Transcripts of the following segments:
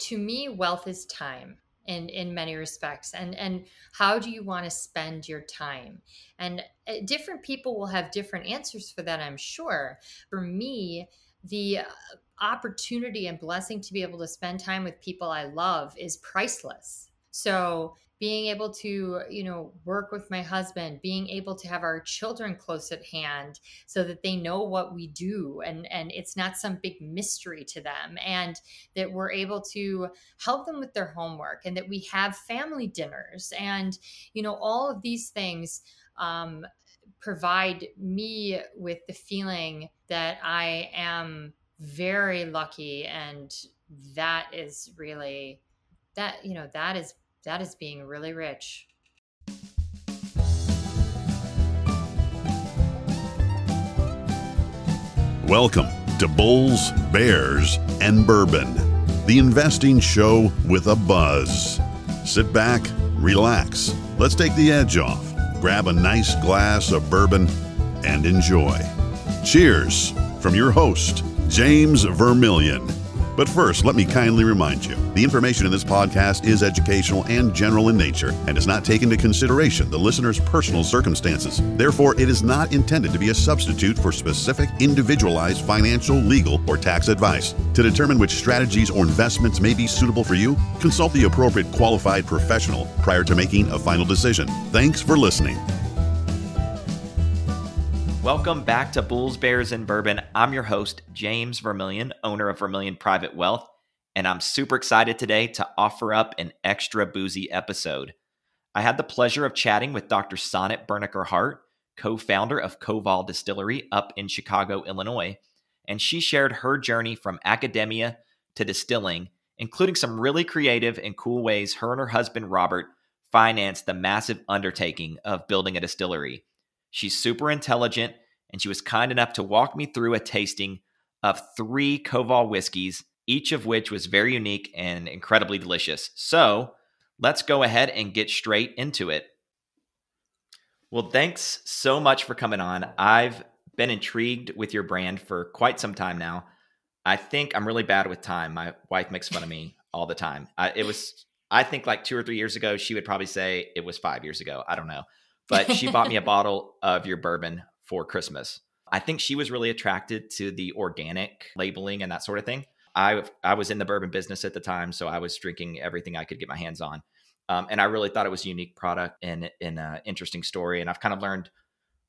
to me, wealth is time in in many respects. And and how do you want to spend your time? And uh, different people will have different answers for that i'm sure. For me the uh, opportunity and blessing to be able to spend time with people i love is priceless. So being able to you know work with my husband being able to have our children close at hand so that they know what we do and and it's not some big mystery to them and that we're able to help them with their homework and that we have family dinners and you know all of these things um, provide me with the feeling that i am very lucky and that is really that you know that is that is being really rich. Welcome to Bulls, Bears, and Bourbon, the investing show with a buzz. Sit back, relax, let's take the edge off, grab a nice glass of bourbon, and enjoy. Cheers from your host, James Vermillion. But first, let me kindly remind you the information in this podcast is educational and general in nature and does not take into consideration the listener's personal circumstances. Therefore, it is not intended to be a substitute for specific, individualized financial, legal, or tax advice. To determine which strategies or investments may be suitable for you, consult the appropriate qualified professional prior to making a final decision. Thanks for listening. Welcome back to Bulls, Bears, and Bourbon. I'm your host, James Vermillion, owner of Vermillion Private Wealth, and I'm super excited today to offer up an extra boozy episode. I had the pleasure of chatting with Dr. Sonat Birnecker Hart, co founder of Koval Distillery up in Chicago, Illinois, and she shared her journey from academia to distilling, including some really creative and cool ways her and her husband, Robert, financed the massive undertaking of building a distillery. She's super intelligent, and she was kind enough to walk me through a tasting of three Koval whiskeys, each of which was very unique and incredibly delicious. So let's go ahead and get straight into it. Well, thanks so much for coming on. I've been intrigued with your brand for quite some time now. I think I'm really bad with time. My wife makes fun of me all the time. I, it was, I think, like two or three years ago. She would probably say it was five years ago. I don't know but she bought me a bottle of your bourbon for Christmas. I think she was really attracted to the organic labeling and that sort of thing. I I was in the bourbon business at the time, so I was drinking everything I could get my hands on, um, and I really thought it was a unique product and an uh, interesting story. And I've kind of learned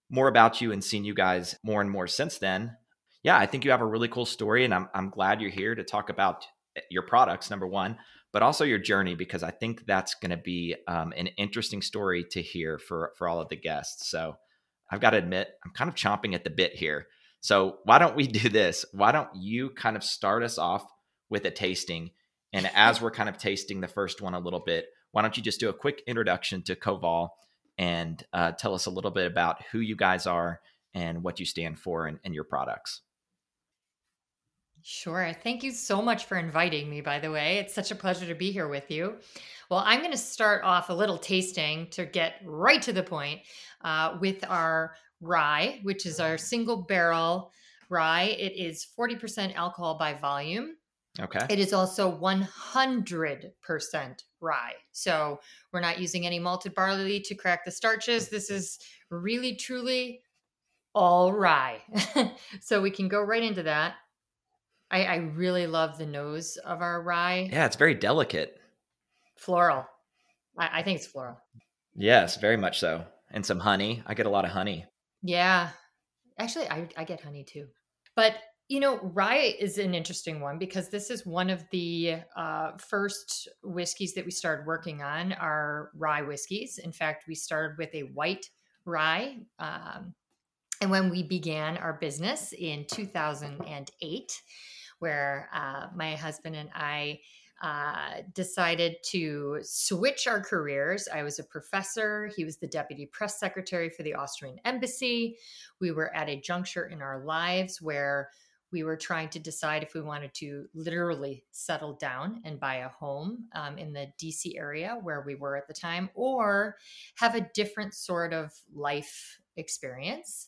more about you and seen you guys more and more since then. Yeah, I think you have a really cool story, and I'm I'm glad you're here to talk about your products. Number one, but also your journey because I think that's going to be um, an interesting story to hear for for all of the guests. So I've got to admit, I'm kind of chomping at the bit here. So why don't we do this? Why don't you kind of start us off with a tasting? And as we're kind of tasting the first one a little bit, why don't you just do a quick introduction to Koval and uh, tell us a little bit about who you guys are and what you stand for and, and your products? Sure. Thank you so much for inviting me, by the way. It's such a pleasure to be here with you. Well, I'm going to start off a little tasting to get right to the point uh, with our rye, which is our single barrel rye. It is 40% alcohol by volume. Okay. It is also 100% rye. So we're not using any malted barley to crack the starches. This is really, truly all rye. so we can go right into that. I, I really love the nose of our rye. Yeah, it's very delicate. Floral. I, I think it's floral. Yes, very much so. And some honey. I get a lot of honey. Yeah. Actually, I, I get honey too. But, you know, rye is an interesting one because this is one of the uh, first whiskeys that we started working on are rye whiskeys. In fact, we started with a white rye. Um, and when we began our business in 2008, where uh, my husband and I uh, decided to switch our careers. I was a professor, he was the deputy press secretary for the Austrian embassy. We were at a juncture in our lives where we were trying to decide if we wanted to literally settle down and buy a home um, in the DC area where we were at the time, or have a different sort of life experience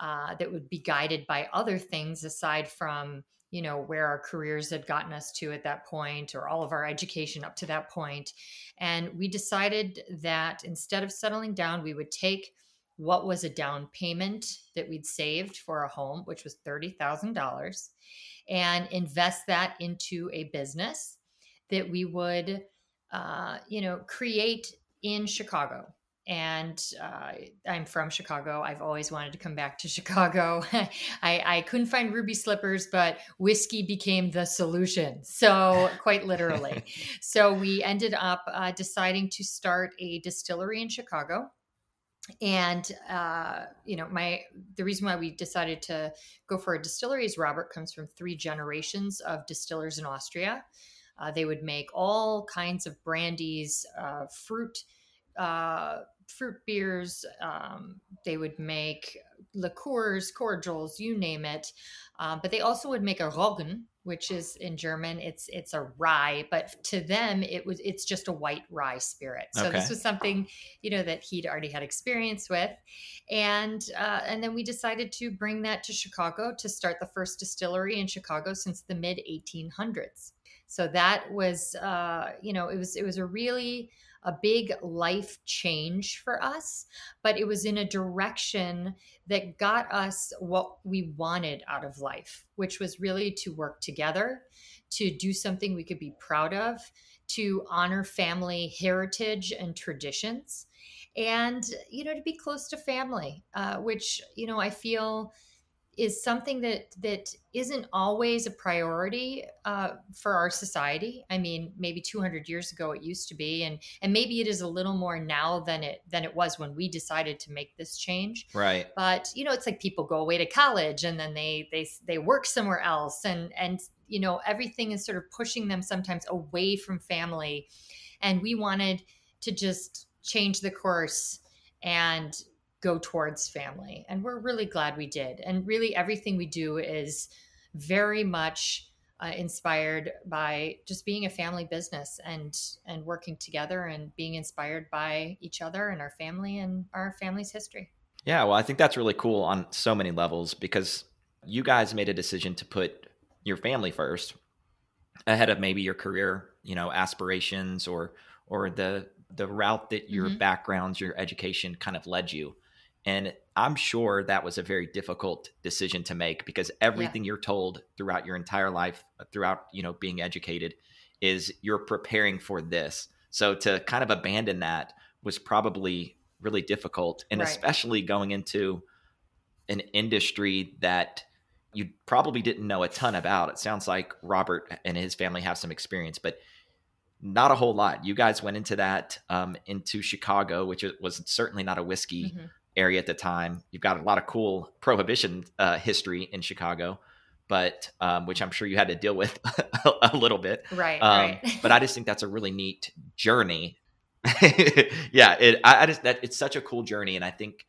uh, that would be guided by other things aside from you know where our careers had gotten us to at that point or all of our education up to that point. And we decided that instead of settling down we would take what was a down payment that we'd saved for a home which was $30000 and invest that into a business that we would uh, you know create in chicago and uh, I'm from Chicago. I've always wanted to come back to Chicago. I, I, couldn't find ruby slippers, but whiskey became the solution. So, quite literally. so, we ended up uh, deciding to start a distillery in Chicago. And uh, you know, my the reason why we decided to go for a distillery is Robert comes from three generations of distillers in Austria. Uh, they would make all kinds of brandies, uh, fruit uh, fruit beers. Um, they would make liqueurs, cordials, you name it. Um, but they also would make a Roggen, which is in German, it's it's a rye, but to them it was it's just a white rye spirit. So okay. this was something you know that he'd already had experience with, and uh, and then we decided to bring that to Chicago to start the first distillery in Chicago since the mid 1800s. So that was uh, you know it was it was a really a big life change for us, but it was in a direction that got us what we wanted out of life, which was really to work together, to do something we could be proud of, to honor family heritage and traditions, and, you know, to be close to family, uh, which, you know, I feel is something that that isn't always a priority uh, for our society. I mean, maybe 200 years ago it used to be, and and maybe it is a little more now than it than it was when we decided to make this change. Right. But you know, it's like people go away to college and then they they they work somewhere else, and and you know everything is sort of pushing them sometimes away from family, and we wanted to just change the course and go towards family. And we're really glad we did. And really, everything we do is very much uh, inspired by just being a family business and and working together and being inspired by each other and our family and our family's history. Yeah, well, I think that's really cool on so many levels because you guys made a decision to put your family first ahead of maybe your career, you know, aspirations or or the the route that your mm-hmm. backgrounds, your education kind of led you. And I'm sure that was a very difficult decision to make because everything yeah. you're told throughout your entire life, uh, throughout, you know, being educated is you're preparing for this. So to kind of abandon that was probably really difficult and right. especially going into an industry that you probably didn't know a ton about. It sounds like Robert and his family have some experience, but not a whole lot. You guys went into that um, into Chicago, which was certainly not a whiskey mm-hmm area at the time. You've got a lot of cool prohibition uh, history in Chicago, but um, which I'm sure you had to deal with a little bit. Right. Um, right. but I just think that's a really neat journey. yeah, it, I, I just that it's such a cool journey, and I think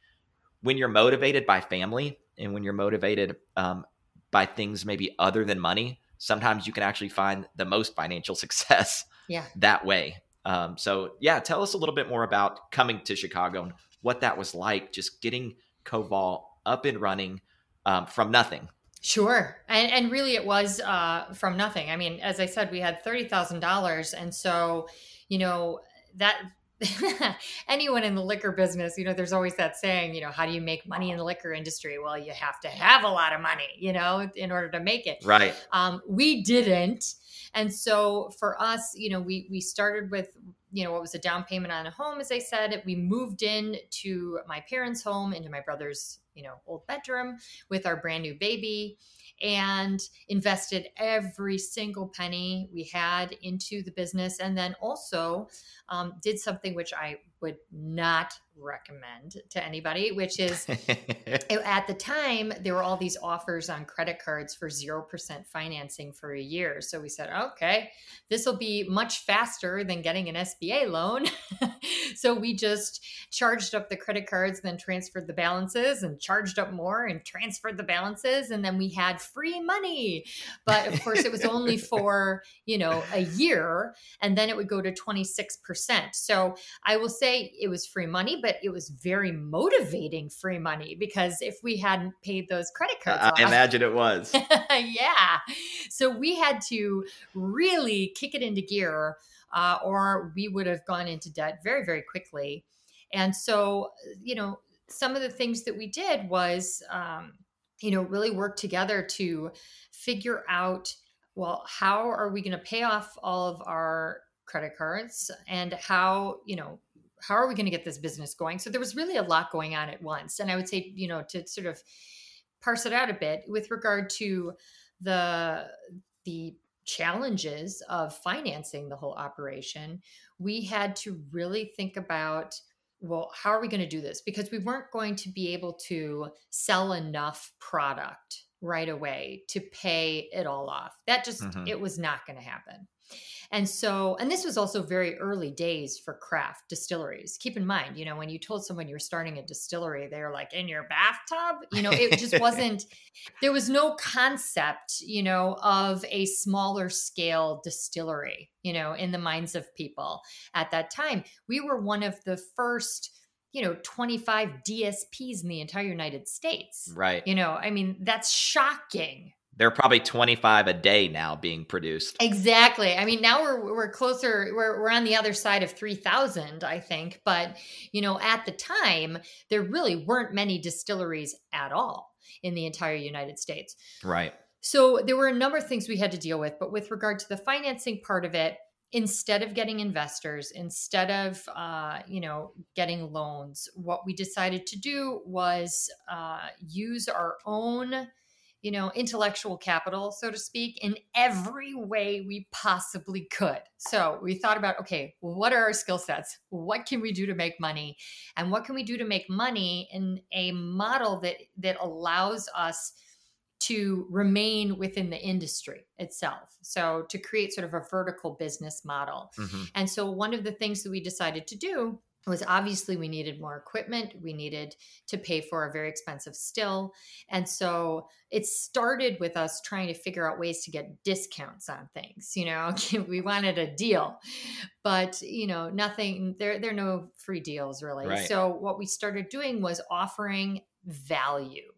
when you're motivated by family and when you're motivated um, by things maybe other than money, sometimes you can actually find the most financial success. Yeah. That way. Um, so yeah, tell us a little bit more about coming to Chicago and what that was like, just getting Koval up and running um, from nothing. Sure. And, and really, it was uh, from nothing. I mean, as I said, we had $30,000. And so, you know, that anyone in the liquor business, you know, there's always that saying, you know, how do you make money in the liquor industry? Well, you have to have a lot of money, you know, in order to make it. Right. Um, we didn't. And so for us, you know, we we started with you know what was a down payment on a home as i said we moved in to my parents home into my brother's you know old bedroom with our brand new baby and invested every single penny we had into the business. And then also um, did something which i would not recommend to anybody, which is at the time, there were all these offers on credit cards for 0% financing for a year. So we said, okay, this will be much faster than getting an SBA loan. so we just charged up the credit cards, then transferred the balances and charged up more and transferred the balances. And then we had free money. But of course, it was only for, you know, a year. And then it would go to 26%. So I will say, say it was free money, but it was very motivating free money because if we hadn't paid those credit cards, I off, imagine it was. yeah. So we had to really kick it into gear, uh, or we would have gone into debt very, very quickly. And so, you know, some of the things that we did was, um, you know, really work together to figure out well, how are we going to pay off all of our credit cards and how, you know, how are we going to get this business going? So there was really a lot going on at once. And I would say, you know, to sort of parse it out a bit with regard to the the challenges of financing the whole operation, we had to really think about well, how are we going to do this? Because we weren't going to be able to sell enough product right away to pay it all off. That just, mm-hmm. it was not going to happen. And so, and this was also very early days for craft distilleries. Keep in mind, you know, when you told someone you're starting a distillery, they were like, in your bathtub? You know, it just wasn't, there was no concept, you know, of a smaller scale distillery, you know, in the minds of people at that time. We were one of the first you know 25 DSPs in the entire United States. Right. You know, I mean that's shocking. There are probably 25 a day now being produced. Exactly. I mean, now we're we're closer we're we're on the other side of 3000, I think, but you know, at the time there really weren't many distilleries at all in the entire United States. Right. So there were a number of things we had to deal with, but with regard to the financing part of it, instead of getting investors instead of uh, you know getting loans what we decided to do was uh, use our own you know intellectual capital so to speak in every way we possibly could so we thought about okay what are our skill sets what can we do to make money and what can we do to make money in a model that that allows us to remain within the industry itself. So, to create sort of a vertical business model. Mm-hmm. And so, one of the things that we decided to do was obviously we needed more equipment. We needed to pay for a very expensive still. And so it started with us trying to figure out ways to get discounts on things. You know, we wanted a deal, but you know, nothing, there, there are no free deals really. Right. So what we started doing was offering value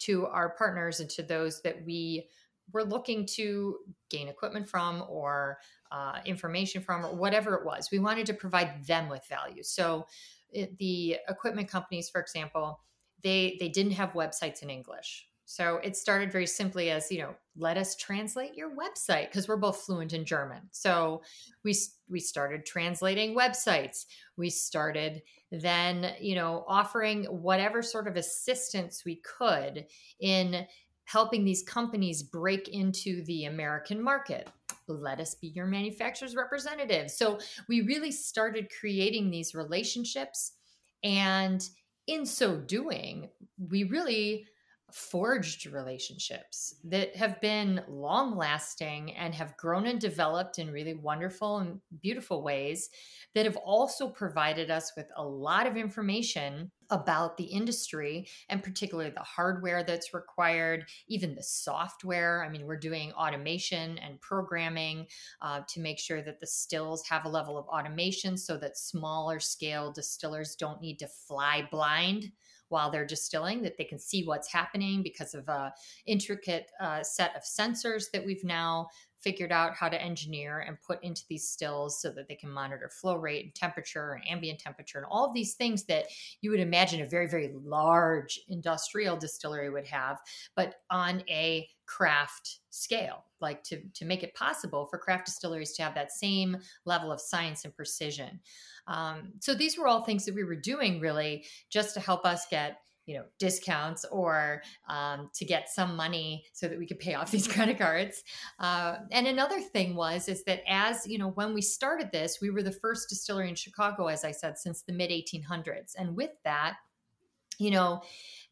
to our partners and to those that we were looking to gain equipment from or uh, information from or whatever it was. We wanted to provide them with value. So it, the equipment companies, for example, they they didn't have websites in English. So it started very simply as, you know, let us translate your website because we're both fluent in German. So we we started translating websites. We started then, you know, offering whatever sort of assistance we could in helping these companies break into the American market. Let us be your manufacturer's representative. So we really started creating these relationships. And in so doing, we really forged relationships that have been long lasting and have grown and developed in really wonderful and beautiful ways that have also provided us with a lot of information about the industry and particularly the hardware that's required, even the software. I mean, we're doing automation and programming uh, to make sure that the stills have a level of automation so that smaller scale distillers don't need to fly blind while they're distilling that they can see what's happening because of a intricate uh, set of sensors that we've now figured out how to engineer and put into these stills so that they can monitor flow rate and temperature and ambient temperature and all of these things that you would imagine a very very large industrial distillery would have but on a craft scale like to to make it possible for craft distilleries to have that same level of science and precision. Um, so these were all things that we were doing really just to help us get you know discounts or um, to get some money so that we could pay off these credit cards. Uh, and another thing was is that as you know when we started this we were the first distillery in chicago as i said since the mid 1800s and with that you know,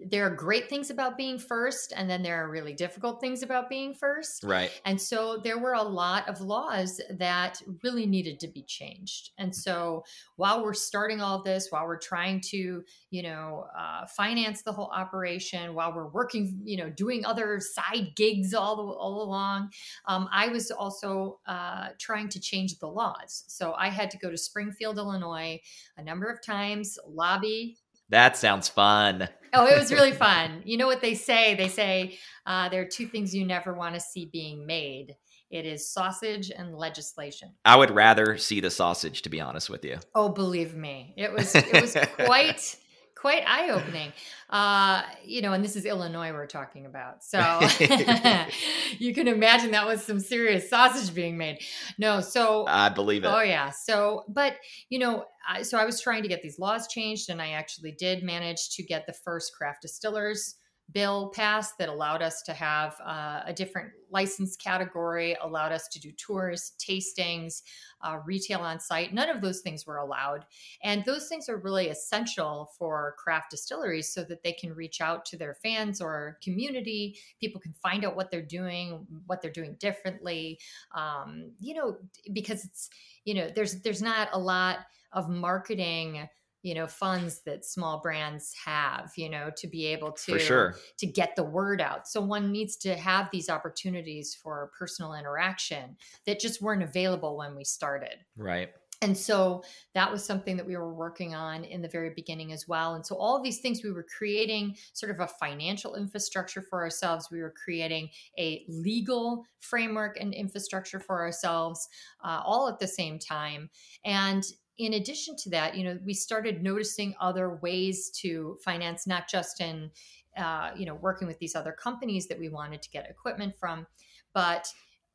there are great things about being first and then there are really difficult things about being first. Right. And so there were a lot of laws that really needed to be changed. And so while we're starting all this while we're trying to you know uh, finance the whole operation while we're working you know doing other side gigs all, the, all along um, i was also uh, trying to change the laws. So i had to go to springfield illinois a number of times lobby that sounds fun. oh, it was really fun. You know what they say? They say uh, there are two things you never want to see being made. It is sausage and legislation. I would rather see the sausage, to be honest with you. Oh, believe me, it was it was quite quite eye opening. Uh, you know, and this is Illinois we're talking about. So you can imagine that was some serious sausage being made. No, so I believe it. Oh, yeah. So, but, you know, I, so I was trying to get these laws changed, and I actually did manage to get the first craft distillers bill passed that allowed us to have uh, a different license category, allowed us to do tours, tastings, uh, retail on site. None of those things were allowed. And those things are really essential for craft distilleries so that they can reach out to their fans or community. People can find out what they're doing, what they're doing differently. Um, you know, because it's, you know, there's there's not a lot of marketing you know funds that small brands have you know to be able to sure. to get the word out so one needs to have these opportunities for personal interaction that just weren't available when we started right and so that was something that we were working on in the very beginning as well. And so all of these things we were creating sort of a financial infrastructure for ourselves. We were creating a legal framework and infrastructure for ourselves uh, all at the same time. And in addition to that, you know, we started noticing other ways to finance, not just in, uh, you know, working with these other companies that we wanted to get equipment from, but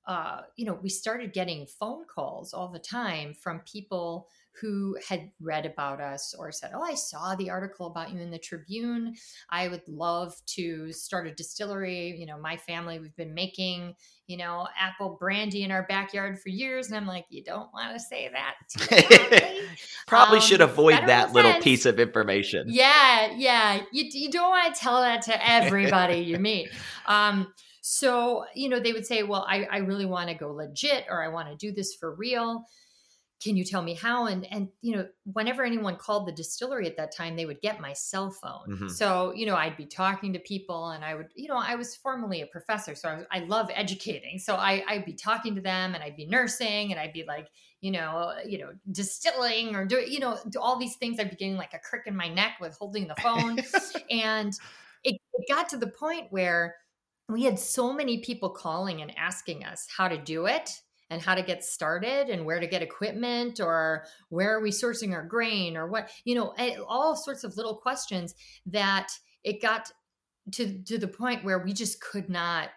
uh, you know, we started getting phone calls all the time from people who had read about us or said, Oh, I saw the article about you in the Tribune. I would love to start a distillery. You know, my family, we've been making, you know, apple brandy in our backyard for years. And I'm like, You don't want to say that. Probably um, should avoid that little piece of information. Yeah. Yeah. You, you don't want to tell that to everybody you meet. Um, so, you know, they would say, Well, I, I really want to go legit or I want to do this for real can you tell me how? And and you know whenever anyone called the distillery at that time they would get my cell phone. Mm-hmm. so you know i'd be talking to people and i would you know i was formerly a professor so i, was, I love educating. So I, i'd be talking to them and i'd be nursing and i'd be like you know you know distilling or do you know do all these things. I'd be getting like a crick in my neck with holding the phone. And it, it got to the point where we had so many people calling and asking us how to do it and how to get started and where to get equipment or where are we sourcing our grain or what you know all sorts of little questions that it got to to the point where we just could not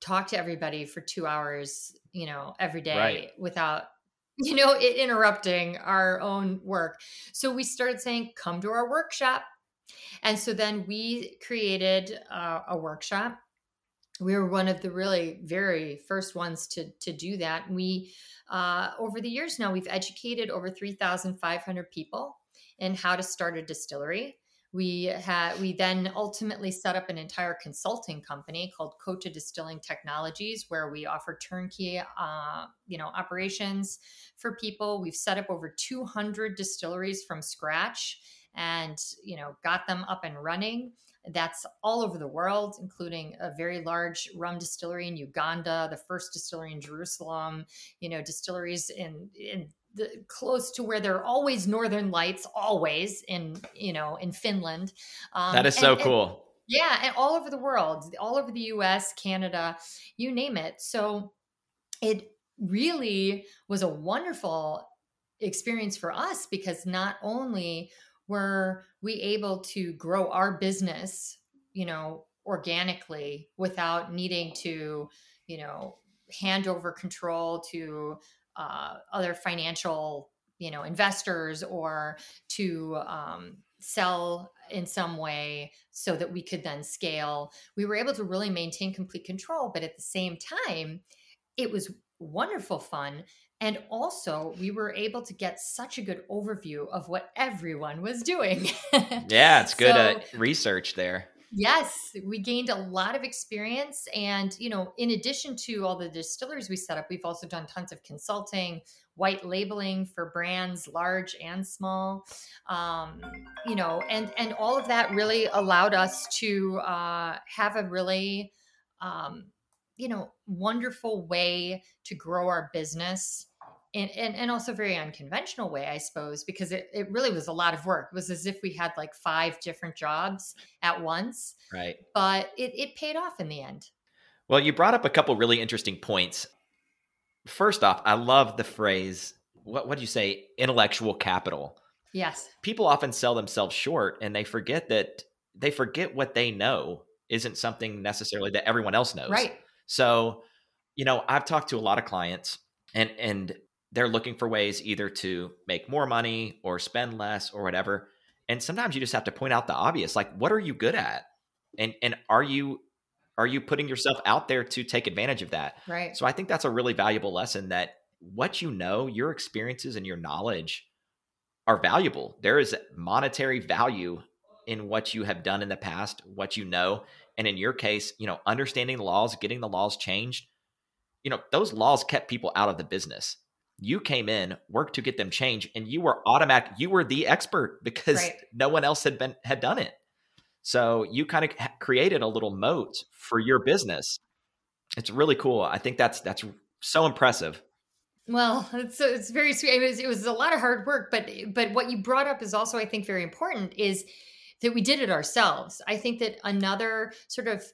talk to everybody for 2 hours you know every day right. without you know it interrupting our own work so we started saying come to our workshop and so then we created uh, a workshop we were one of the really very first ones to to do that. We uh, over the years now we've educated over three thousand five hundred people in how to start a distillery. We had we then ultimately set up an entire consulting company called Kothe Distilling Technologies, where we offer turnkey, uh, you know, operations for people. We've set up over 200 distilleries from scratch, and you know, got them up and running that's all over the world, including a very large rum distillery in Uganda, the first distillery in Jerusalem, you know, distilleries in, in the, close to where there are always northern lights, always in, you know, in Finland. Um, that is so and, cool. And, yeah. And all over the world, all over the US, Canada, you name it. So it really was a wonderful experience for us because not only were we able to grow our business, you know, organically without needing to, you know, hand over control to uh, other financial, you know, investors or to um, sell in some way so that we could then scale. We were able to really maintain complete control, but at the same time, it was wonderful fun And also, we were able to get such a good overview of what everyone was doing. yeah, it's good so, uh, research there. Yes, we gained a lot of experience. And, you know, in addition to all the distilleries we set up, we've also done tons of consulting, white labeling for brands, large and small. Um, you know, and and all of that really allowed us to uh, have a really um, you know, wonderful way to grow our business in, and, and also very unconventional way, I suppose, because it, it really was a lot of work. It was as if we had like five different jobs at once. Right. But it, it paid off in the end. Well, you brought up a couple really interesting points. First off, I love the phrase, what what do you say, intellectual capital. Yes. People often sell themselves short and they forget that they forget what they know isn't something necessarily that everyone else knows. Right. So, you know, I've talked to a lot of clients and and they're looking for ways either to make more money or spend less or whatever. And sometimes you just have to point out the obvious, like what are you good at? And and are you are you putting yourself out there to take advantage of that? Right. So I think that's a really valuable lesson that what you know, your experiences and your knowledge are valuable. There is monetary value in what you have done in the past, what you know. And in your case, you know, understanding the laws, getting the laws changed, you know, those laws kept people out of the business. You came in, worked to get them changed, and you were automatic. You were the expert because right. no one else had been had done it. So you kind of created a little moat for your business. It's really cool. I think that's that's so impressive. Well, it's it's very sweet. It was, it was a lot of hard work, but but what you brought up is also I think very important is that we did it ourselves. I think that another sort of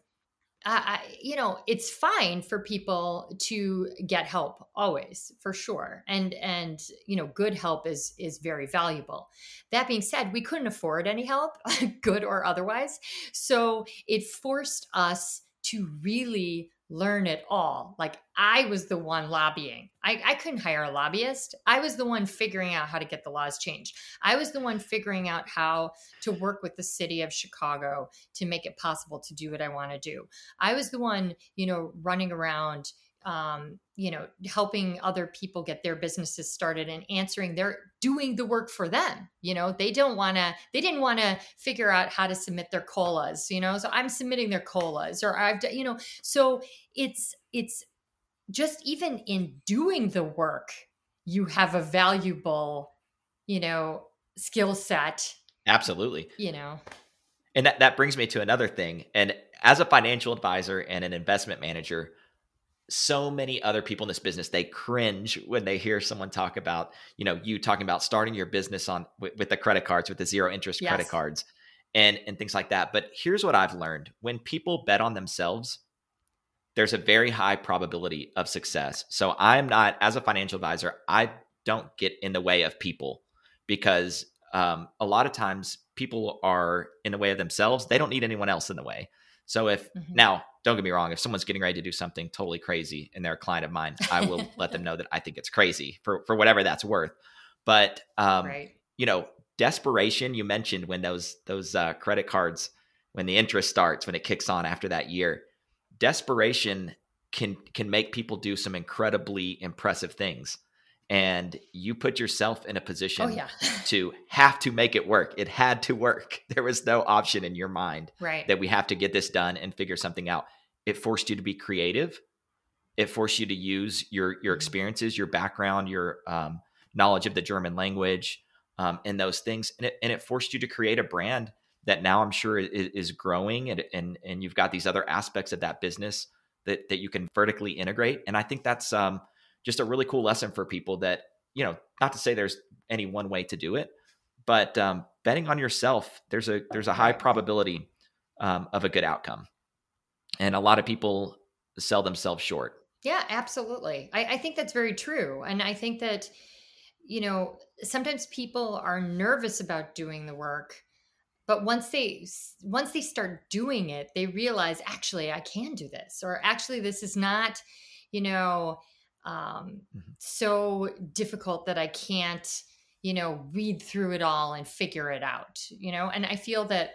I, you know, it's fine for people to get help always, for sure, and and you know, good help is is very valuable. That being said, we couldn't afford any help, good or otherwise, so it forced us to really learn it all. Like I was the one lobbying. I, I couldn't hire a lobbyist. I was the one figuring out how to get the laws changed. I was the one figuring out how to work with the city of Chicago to make it possible to do what I want to do. I was the one, you know, running around um, you know, helping other people get their businesses started and answering their doing the work for them. You know, they don't want to, they didn't want to figure out how to submit their COLAs, you know, so I'm submitting their COLAs or I've, you know, so it's, it's just even in doing the work, you have a valuable, you know, skill set. Absolutely. You know, and that, that brings me to another thing. And as a financial advisor and an investment manager, so many other people in this business they cringe when they hear someone talk about you know you talking about starting your business on with, with the credit cards with the zero interest yes. credit cards and and things like that but here's what i've learned. When people bet on themselves there's a very high probability of success. So i'm not as a financial advisor i don't get in the way of people because um, a lot of times people are in the way of themselves. They don't need anyone else in the way so if mm-hmm. now, don't get me wrong, if someone's getting ready to do something totally crazy and they're a client of mine, I will let them know that I think it's crazy for for whatever that's worth. But um, right. you know, desperation. You mentioned when those those uh, credit cards, when the interest starts, when it kicks on after that year, desperation can can make people do some incredibly impressive things and you put yourself in a position oh, yeah. to have to make it work. It had to work. There was no option in your mind right. that we have to get this done and figure something out. It forced you to be creative. It forced you to use your your mm-hmm. experiences, your background, your um, knowledge of the German language, um, and those things, and it and it forced you to create a brand that now I'm sure is, is growing, and and and you've got these other aspects of that business that that you can vertically integrate. And I think that's um, just a really cool lesson for people that, you know, not to say there's any one way to do it, but um, betting on yourself, there's a there's a high probability um, of a good outcome, and a lot of people sell themselves short. Yeah, absolutely. I, I think that's very true, and I think that you know sometimes people are nervous about doing the work but once they once they start doing it they realize actually i can do this or actually this is not you know um, mm-hmm. so difficult that I can't, you know, read through it all and figure it out, you know? And I feel that,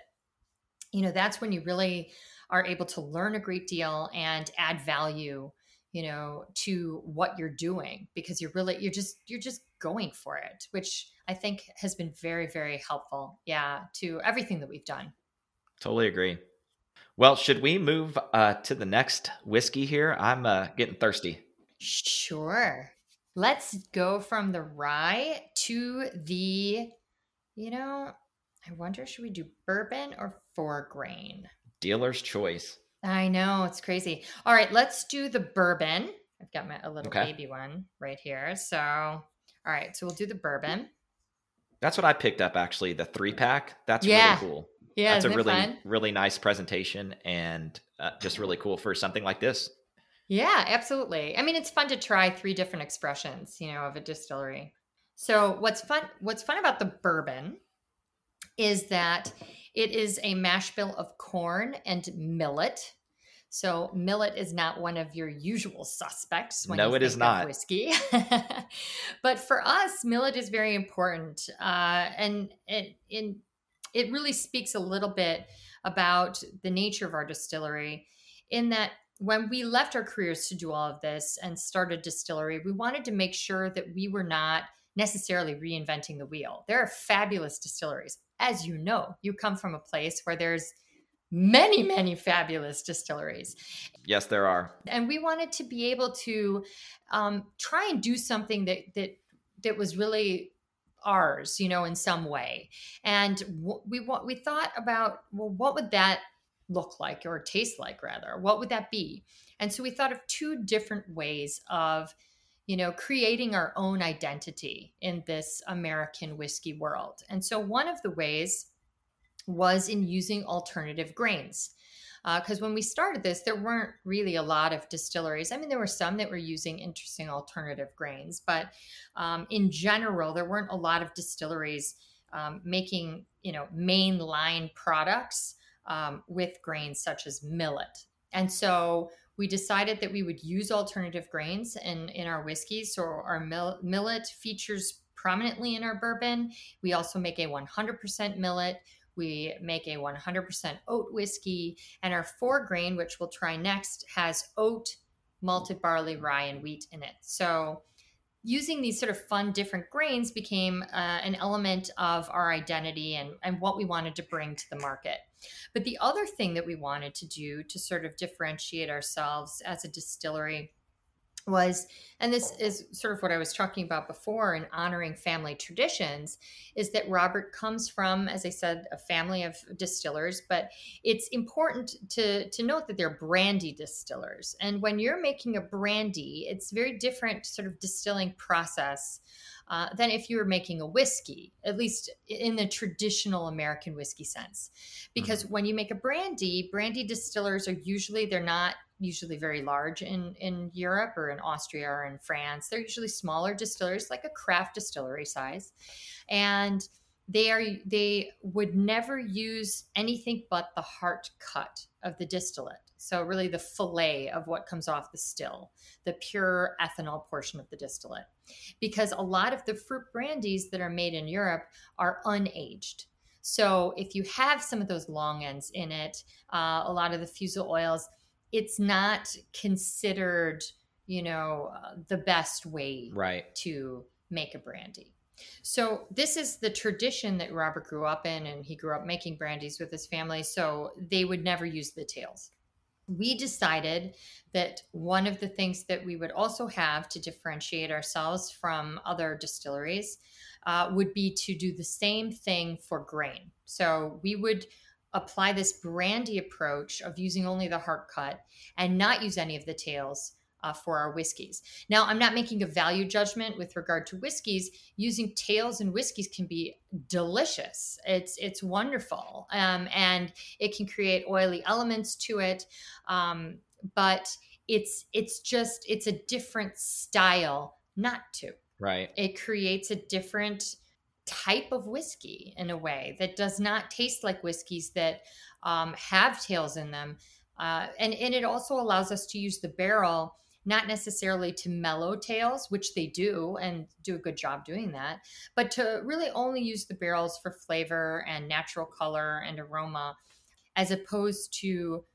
you know, that's when you really are able to learn a great deal and add value, you know to what you're doing because you're really you're just you're just going for it which i think has been very very helpful yeah to everything that we've done totally agree well should we move uh, to the next whiskey here i'm uh, getting thirsty sure let's go from the rye to the you know i wonder should we do bourbon or four grain dealer's choice I know it's crazy. All right, let's do the bourbon. I've got my a little Okay. baby one right here. So, all right, so we'll do the bourbon. That's what I picked up actually, the three pack. That's Yeah. really cool. Yeah, That's a really, fun? really nice presentation and uh, just really cool for something like this. Yeah, absolutely. I mean, it's fun to try three different expressions, you know, of a distillery. So, what's fun what's fun about the bourbon is that it is a mash bill of corn and millet. So, millet is not one of your usual suspects when No, it is not. whiskey. but for us, millet is very important, uh, and it in it really speaks a little bit about the nature of our distillery, in that when we left our careers to do all of this and started distillery, we wanted to make sure that we were not necessarily reinventing the wheel. There are fabulous distilleries. As you know, you come from a place where there's many, many fabulous distilleries. Yes, there are. And we wanted to be able to um, try and do something that that that was really ours, you know, in some way. And w- we wa- we thought about well, what would that look like or taste like rather? What would that be? And so we thought of two different ways of you know creating our own identity in this American whiskey world. And so one of the ways was in using alternative grains because when we started this, there weren't really a lot of distilleries. I mean, there were some that were using interesting alternative grains, but um, in general, there weren't a lot of distilleries um, making, you know, mainline products um, with grains such as millet. And so we decided that we would use alternative grains in, in our whiskeys. So our mil- millet features prominently in our bourbon. We also make a 100% millet. We make a 100% oat whiskey, and our four grain, which we'll try next, has oat, malted barley, rye, and wheat in it. So, using these sort of fun different grains became uh, an element of our identity and, and what we wanted to bring to the market. But the other thing that we wanted to do to sort of differentiate ourselves as a distillery was and this is sort of what i was talking about before in honoring family traditions is that robert comes from as i said a family of distillers but it's important to to note that they're brandy distillers and when you're making a brandy it's very different sort of distilling process uh, than if you were making a whiskey, at least in the traditional American whiskey sense. Because when you make a brandy, brandy distillers are usually they're not usually very large in in Europe or in Austria or in France. They're usually smaller distilleries, like a craft distillery size, and they are they would never use anything but the heart cut of the distillate. So really the fillet of what comes off the still, the pure ethanol portion of the distillate. Because a lot of the fruit brandies that are made in Europe are unaged. So if you have some of those long ends in it, uh, a lot of the fusel oils, it's not considered, you know, uh, the best way Right. to make a brandy. So this is the tradition that Robert grew up in, and he grew up making brandies with his family. So they would never use the tails. We decided that one of the things that we would also have to differentiate ourselves from other distilleries uh, would be to do the same thing for grain. So we would apply this brandy approach of using only the heart cut and not use any of the tails uh, for our whiskeys. Now, I'm not making a value judgment with regard to whiskeys. Using tails and whiskeys can be delicious. It's it's wonderful, um, and it can create oily elements to it. Um, but it's it's just it's a different style not to. Right. It creates a different type of whiskey in a way that does not taste like whiskeys that um, have tails in them. Uh, and, and it also allows us to use the barrel not necessarily to mellow tails, which they do and do a good job doing that, but to really only use the barrels for flavor and natural color and aroma, as opposed to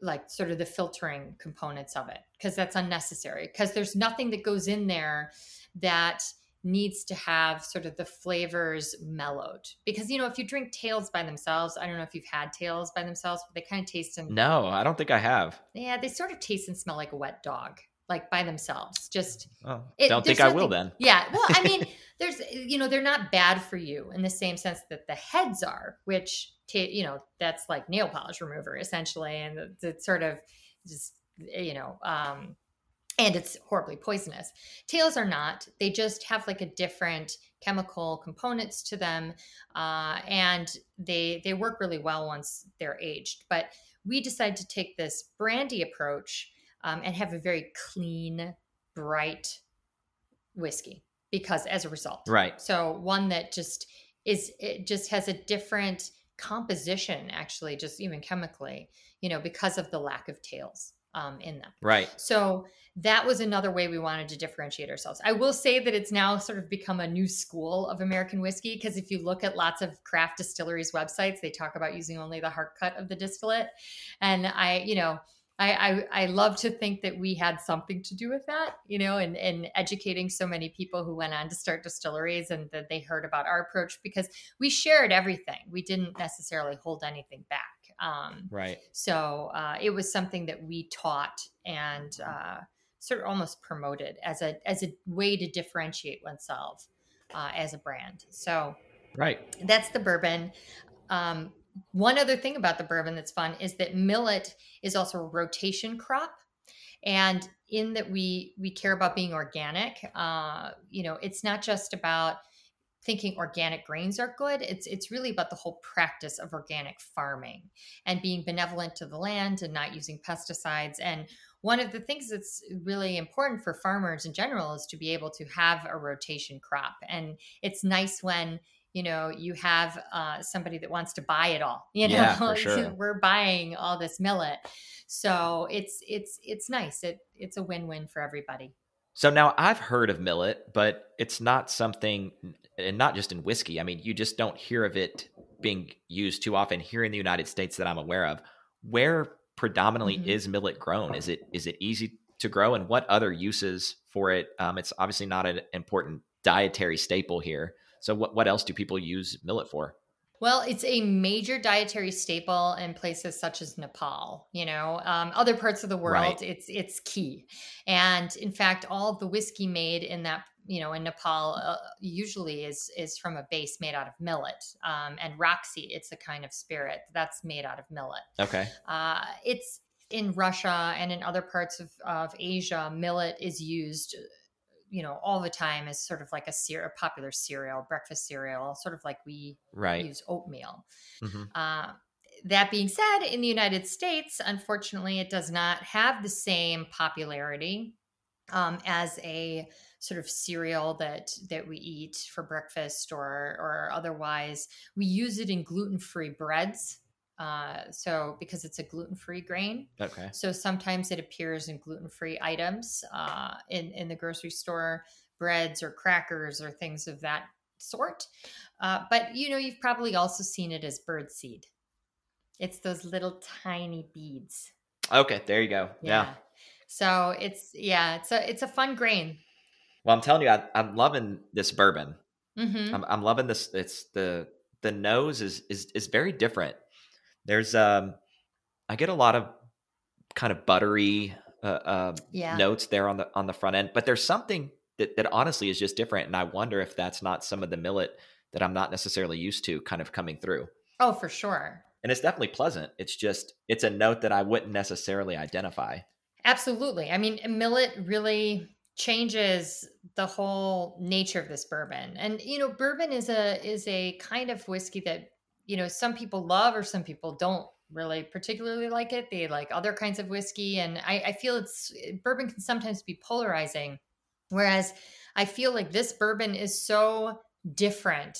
like sort of the filtering components of it because that's unnecessary because there's nothing that goes in there that needs to have sort of the flavors mellowed. Because you know if you drink tails by themselves i don't know if you've had tails by themselves but they kind of taste and no i don't think i have. Yeah they sort of taste and smell like a wet dog like by themselves. Just oh, it, don't think i will then. Yeah well i mean there's you know they're not bad for you in the same sense that the heads are which you know that's like nail polish remover essentially and the sort of just you know um and it's horribly poisonous. Tails are not. They just have like a different chemical components to them, uh, and they they work really well once they're aged. But we decided to take this brandy approach um, and have a very clean, bright whiskey because as a result, right? So one that just is it just has a different composition, actually, just even chemically, you know, because of the lack of tails um, in them. Right. So that was another way we wanted to differentiate ourselves. I will say that it's now sort of become a new school of American whiskey because if you look at lots of craft distilleries websites, they talk about using only the heart cut of the distillate. And I, you know, I, I, I love to think that we had something to do with that, you know, and, and educating so many people who went on to start distilleries and that they heard about our approach because we shared everything. We didn't necessarily hold anything back. Um, right. So uh, it was something that we taught and uh, sort of almost promoted as a as a way to differentiate oneself uh, as a brand. So right, that's the bourbon. Um, one other thing about the bourbon that's fun is that millet is also a rotation crop and in that we we care about being organic uh, you know it's not just about thinking organic grains are good. It's it's really about the whole practice of organic farming and being benevolent to the land and not using pesticides. And one of the things that's really important for farmers in general is to be able to have a rotation crop. And it's nice when you know you have uh, somebody that wants to buy it all you know yeah, sure. we're buying all this millet so it's it's it's nice it it's a win-win for everybody so now I've heard of millet, but it's not something and not just in whiskey. I mean, you just don't hear of it being used too often here in the United States that I'm aware of. Where predominantly mm-hmm. is millet grown? Is it is it easy to grow, and what other uses for it? Um, it's obviously not an important dietary staple here. So, what what else do people use millet for? Well, it's a major dietary staple in places such as Nepal. You know, um, other parts of the world, right. it's it's key. And in fact, all of the whiskey made in that you know in Nepal uh, usually is is from a base made out of millet. Um, and raksi it's a kind of spirit that's made out of millet. Okay. Uh, it's in Russia and in other parts of, of Asia, millet is used you know all the time as sort of like a, a popular cereal breakfast cereal sort of like we right. use oatmeal mm-hmm. uh, that being said in the united states unfortunately it does not have the same popularity um, as a sort of cereal that that we eat for breakfast or or otherwise we use it in gluten-free breads uh, so because it's a gluten-free grain. Okay. So sometimes it appears in gluten-free items uh, in in the grocery store, breads or crackers or things of that sort. Uh, but you know, you've probably also seen it as bird seed. It's those little tiny beads. Okay, there you go. Yeah. yeah. So it's yeah, it's a it's a fun grain. Well, I'm telling you, I, am loving this bourbon. Mm-hmm. I'm, I'm loving this. It's the the nose is is is very different there's um, I get a lot of kind of buttery uh, uh, yeah. notes there on the on the front end, but there's something that that honestly is just different, and I wonder if that's not some of the millet that I'm not necessarily used to kind of coming through. Oh, for sure. And it's definitely pleasant. It's just it's a note that I wouldn't necessarily identify. Absolutely. I mean, millet really changes the whole nature of this bourbon. And you know, bourbon is a is a kind of whiskey that you know, some people love or some people don't really particularly like it. They like other kinds of whiskey. And I, I feel it's bourbon can sometimes be polarizing. Whereas I feel like this bourbon is so different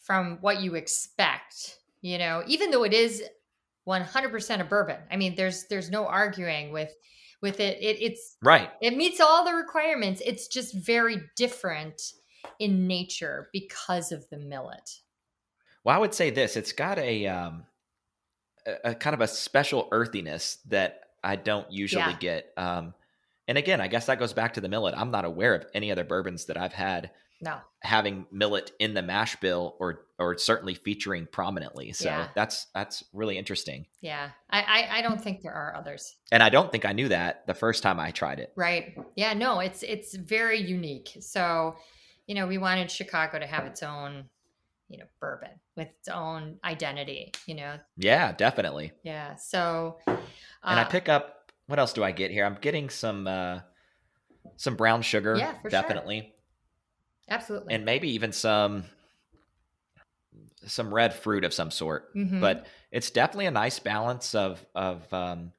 from what you expect, you know, even though it is 100% a bourbon. I mean, there's there's no arguing with with it. it it's right. It meets all the requirements. It's just very different in nature because of the millet. Well, I would say this: it's got a um, a, a kind of a special earthiness that I don't usually Yeah. get. Um, and again, I guess that goes back to the millet. I'm not aware of any other bourbons that I've had No. having millet in the mash bill or or certainly featuring prominently. So Yeah. that's that's really interesting. Yeah. I, I I don't think there are others. And I don't think I knew that the first time I tried it. Right. Yeah, no, it's it's very unique. So, you know, we wanted Chicago to have its own, you know, bourbon with its own identity, you know. Yeah, definitely. Yeah. So And I uh, pick up what else do I get here? I'm getting some uh some brown sugar, Yeah, for sure. Absolutely. And maybe even some some red fruit of some sort. Mhm. But it's definitely a nice balance of of um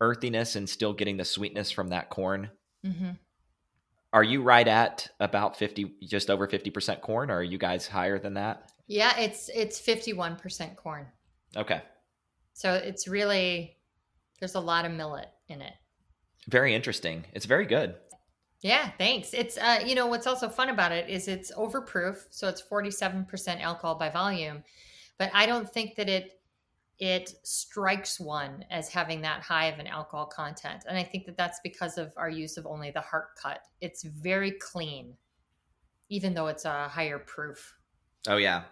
earthiness and still getting the sweetness from that corn. Mhm. Are you right at about 50 just over 50% corn or are you guys higher than that? Yeah, it's it's 51% corn. Okay. So it's really there's a lot of millet in it. Very interesting. It's very good. Yeah, thanks. It's uh, you know what's also fun about it is it's overproof, so it's forty seven percent alcohol by volume, but I don't think that it it strikes one as having that high of an alcohol content, and I think that that's because of our use of only the heart cut. It's very clean, even though it's a higher proof. Oh yeah.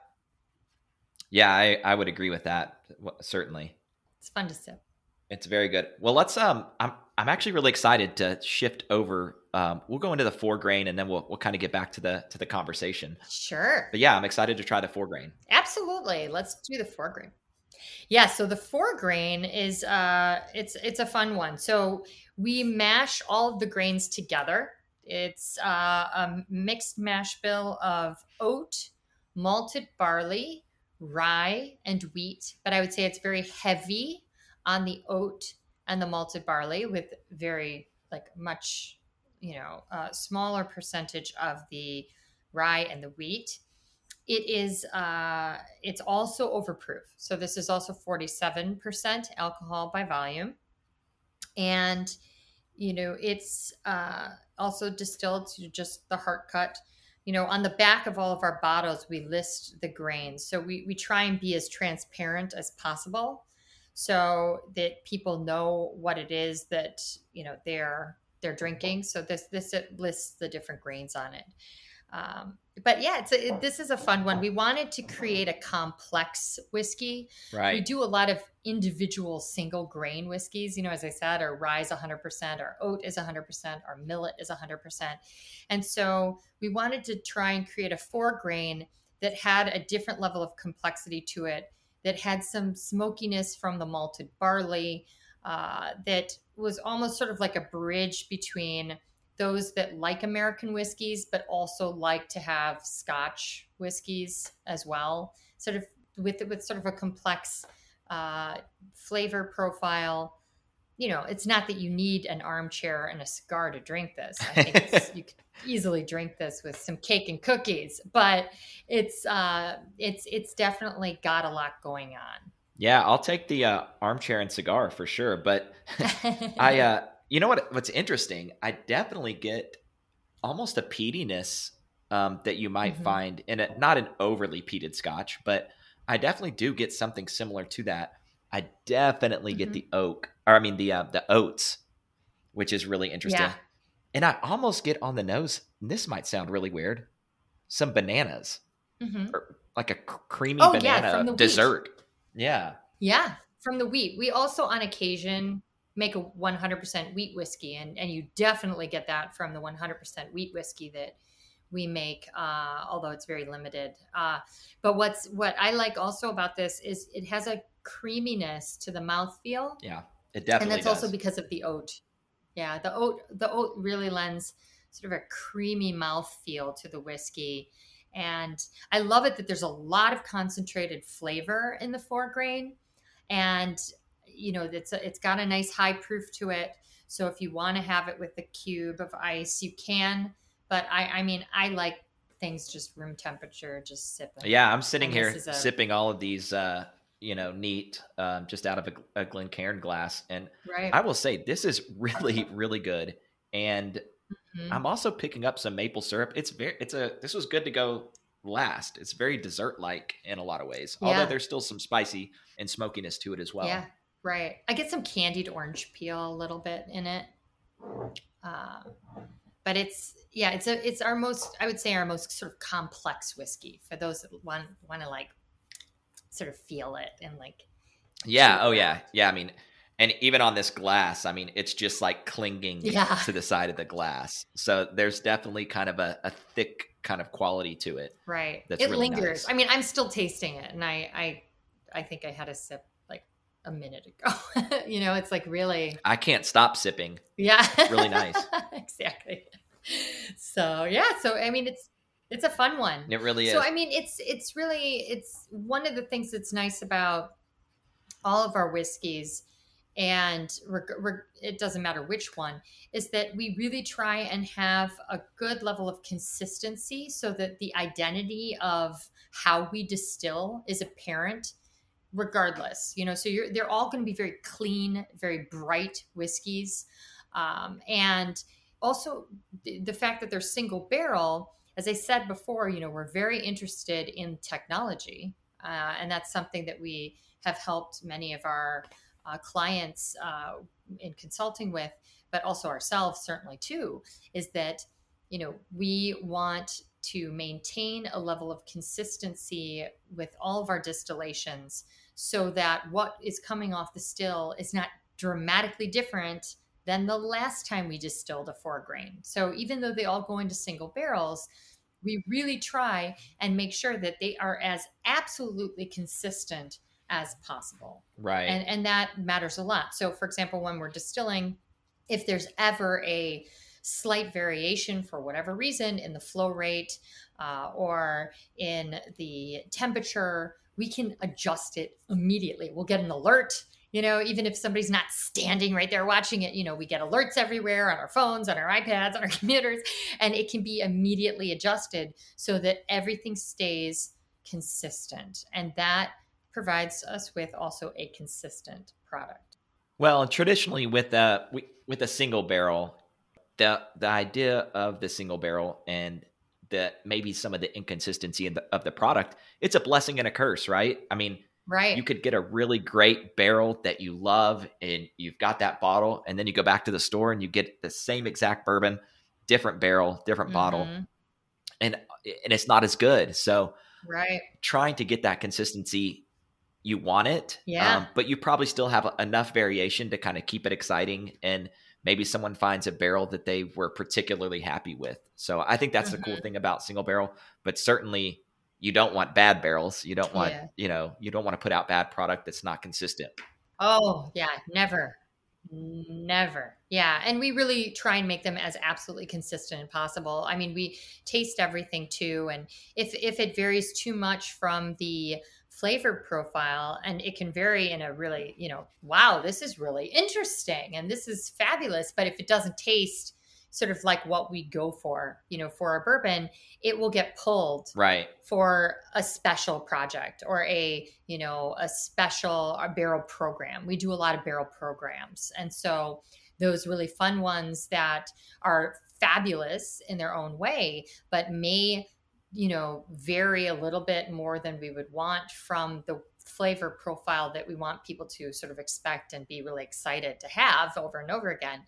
Yeah, I, I would agree with that. Certainly. It's fun to sip. It's very good. Well, let's um I'm I'm actually really excited to shift over um we'll go into the four grain and then we'll we'll kind of get back to the to the conversation. Sure. But yeah, I'm excited to try the four grain. Absolutely. Let's do the four grain. Yeah, so the four grain is uh it's it's a fun one. So we mash all of the grains together. It's uh, a mixed mash bill of oat, malted barley, rye, and wheat. But I would say it's very heavy on the oat and the malted barley with very like much, you know, uh, smaller percentage of the rye and the wheat. It is uh it's also overproof. So this is also 47% alcohol by volume. And you know it's uh also distilled to just the heart cut. You know on the back of all of our bottles we list the grains. So we we try and be as transparent as possible so that people know what it is that you know they're they're drinking so this this it lists the different grains on it um, but yeah, it's a, it, this is a fun one. We wanted to create a complex whiskey. We do a lot of individual single grain whiskeys. You know, as I said, our rye is 100%, our oat is 100%, our millet is 100%. And so we wanted to try and create a four grain that had a different level of complexity to it, that had some smokiness from the malted barley, uh, that was almost sort of like a bridge between those that like American whiskeys, but also like to have Scotch whiskeys as well, sort of with with sort of a complex uh, flavor profile. You know, it's not that you need an armchair and a cigar to drink this. I think it's, you could easily drink this with some cake and cookies, but it's uh, it's it's definitely got a lot going on. Yeah, I'll take the uh, armchair and cigar for sure, but I uh you know what what's interesting? I definitely get almost a peatiness um, that you might Mhm. find in a not an overly peated scotch, but I definitely do get something similar to that. I definitely get Mhm. the oak, or I mean the uh, the oats, which is really interesting. Yeah. And I almost get on the nose. and This might sound really weird. Some bananas, Mhm. or like a cr- creamy Oh, yeah, banana from the wheat. Yeah. Yeah, from the wheat. We also, on occasion, make a 100% wheat whiskey, and, and you definitely get that from the 100% wheat whiskey that we make, uh, although it's very limited. Uh, but what's what I like also about this is it has a creaminess to the mouthfeel, Yeah. It definitely. and that's does. also because of the oat. Yeah, the oat the oat really lends sort of a creamy mouthfeel to the whiskey. And I love it that there's a lot of concentrated flavor in the four grain. And you know, it's a, it's got a nice high proof to it. So if you want to have it with a cube of ice, you can. But I I mean, I like things just room temperature, just sipping. Yeah, I'm sitting And here a- sipping all of these, uh, you know, neat, um, just out of a, a Glencairn glass, and Right. I will say this is really, really good. And Mhm. I'm also picking up some maple syrup. It's very, it's a. This was good to go last. It's very dessert like in a lot of ways, Yeah. although there's still some spicy and smokiness to it as well. Yeah, right. I get some candied orange peel a little bit in it. Uh, but it's yeah, it's a it's our most I would say our most sort of complex whiskey for those that want want to like sort of feel it and like Yeah. Oh, yeah. Yeah. I mean, and even on this glass, I mean, it's just like clinging Yeah. to the side of the glass. So there's definitely kind of a, a thick kind of quality to it. right. It really lingers. nice. I mean, I'm still tasting it, and I I I think I had a sip like a minute ago. you know, it's like really I can't stop sipping. yeah, Really nice. exactly. So yeah, so I mean, it's it's a fun one. It really is. So I mean, it's it's really it's one of the things that's nice about all of our whiskeys, and reg- reg- it doesn't matter which one, is that we really try and have a good level of consistency, so that the identity of how we distill is apparent regardless you know? So you're they're all going to be very clean very bright whiskeys um, and also the, the fact that they're single barrel as i said before you know we're very interested in technology uh, and that's something that we have helped many of our uh, clients uh, in consulting with but also ourselves certainly too is that you know we want to maintain a level of consistency with all of our distillations so that what is coming off the still is not dramatically different than the last time we distilled a four grain. So even though they all go into single barrels, we really try and make sure that they are as absolutely consistent as possible. right. And and that matters a lot. So for example, when we're distilling, if there's ever a slight variation for whatever reason in the flow rate uh, or in the temperature, we can adjust it immediately. We'll get an alert. You know, even if somebody's not standing right there watching it, you know, we get alerts everywhere on our phones, on our iPads, on our computers, and it can be immediately adjusted so that everything stays consistent. And that provides us with also a consistent product. Well, traditionally with a with a single barrel, the the idea of the single barrel and the maybe some of the inconsistency in the, of the product, it's a blessing and a curse, right? I mean, Right. you could get a really great barrel that you love and you've got that bottle and then you go back to the store and you get the same exact bourbon, different barrel, different bottle, Mhm. and and it's not as good. So, Right. trying to get that consistency you want it um, Yeah. but you probably still have enough variation to kind of keep it exciting and maybe someone finds a barrel that they were particularly happy with so i think that's the cool Mm-hmm. thing about single barrel but certainly you don't want bad barrels you don't want Yeah. you know you don't want to put out bad product that's not consistent Oh, yeah, never. Never. Yeah. And we really try and make them as absolutely consistent as possible. I mean, we taste everything too. And if if it varies too much from the flavor profile, and it can vary in a really, you know, wow, this is really interesting and this is fabulous. But if it doesn't taste sort of like what we go for, you know, for a bourbon, it will get pulled right for a special project or a you know a special a barrel program we do a lot of barrel programs and so those really fun ones that are fabulous in their own way but may you know vary a little bit more than we would want from the flavor profile that we want people to sort of expect and be really excited to have over and over again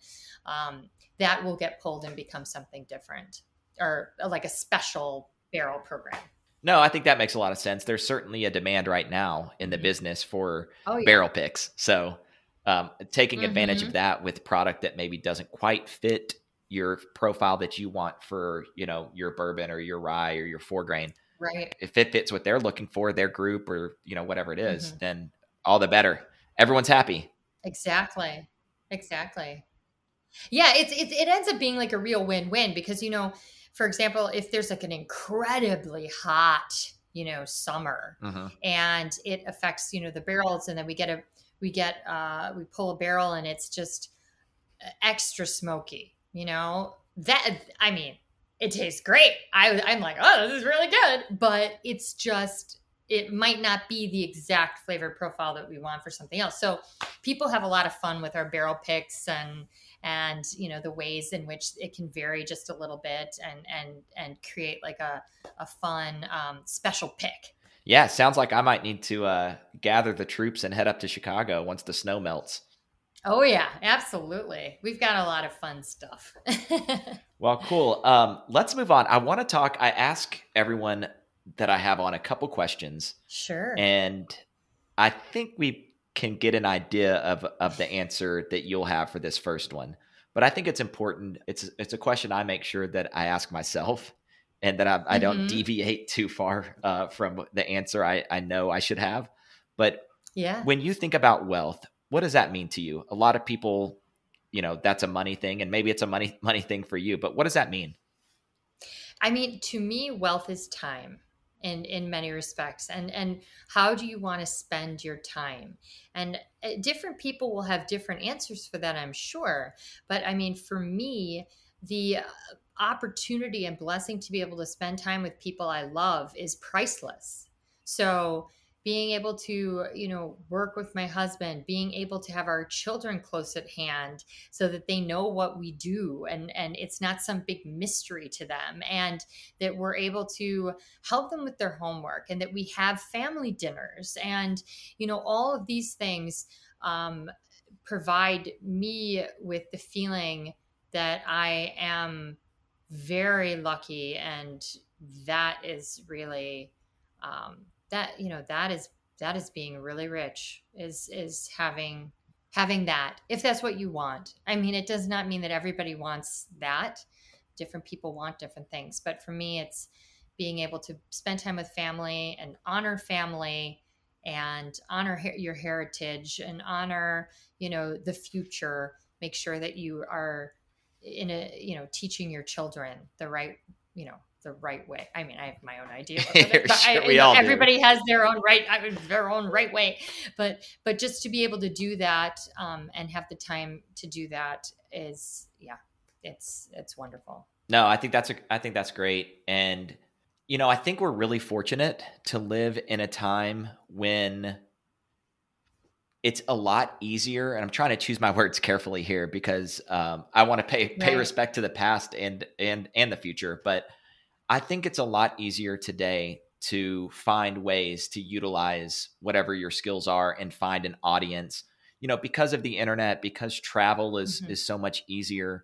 um, that will get pulled and become something different or uh, like a special barrel program no i think that makes a lot of sense there's certainly a demand right now in the Mhm. business for Oh yeah. barrel picks. So um, taking advantage Mhm. of that with product that maybe doesn't quite fit your profile that you want for you know your bourbon or your rye or your four grain. Right. If it fits what they're looking for, their group or you know whatever it is, Mhm. then all the better. Everyone's happy. Exactly. Exactly. Yeah, it's it, it ends up being like a real win-win because you know, for example, if there's like an incredibly hot, you know, summer Mhm. and it affects, you know, the barrels and then we get a we get uh we pull a barrel and it's just extra smoky, you know. That I mean, it tastes great. I I'm like, "Oh, this is really good," but it's just it might not be the exact flavor profile that we want for something else. So people have a lot of fun with our barrel picks and and you know the ways in which it can vary just a little bit and and and create like a, a fun um, special pick yeah sounds like i might need to uh, gather the troops and head up to chicago once the snow melts oh yeah absolutely we've got a lot of fun stuff well cool um, let's move on i want to talk i ask everyone that i have on a couple questions sure and i think we can get an idea of of the answer that you'll have for this first one. But I think it's important. It's it's a question I make sure that I ask myself, and that I, I don't mm-hmm. deviate too far uh, from the answer I, I know I should have. But yeah, when you think about wealth, what does that mean to you? A lot of people, you know, that's a money thing, and maybe it's a money money thing for you. But what does that mean? I mean, to me, wealth is time in in many respects and and how do you want to spend your time and uh, different people will have different answers for that i'm sure but i mean for me the uh, opportunity and blessing to be able to spend time with people i love is priceless so being able to you know work with my husband being able to have our children close at hand so that they know what we do and and it's not some big mystery to them and that we're able to help them with their homework and that we have family dinners and you know all of these things um, provide me with the feeling that i am very lucky and that is really um, that you know that is that is being really rich is is having having that if that's what you want. I mean it does not mean that everybody wants that. Different people want different things but for me it's being able to spend time with family and honor family and honor her- your heritage and honor you know the future. Make sure that you are in a you know teaching your children the right you know the right way. I mean, I have my own idea, it, but sure, I, we know, everybody do. has their own right, their own right way. But but just to be able to do that um, and have the time to do that is, yeah, it's it's wonderful. No, I think that's a, I think that's great, and you know, I think we're really fortunate to live in a time when it's a lot easier and i'm trying to choose my words carefully here because um, i want to pay pay right. respect to the past and and and the future but I think it's a lot easier today to find ways to utilize whatever your skills are and find an audience. You know, because of the internet, because travel is mm-hmm. is so much easier.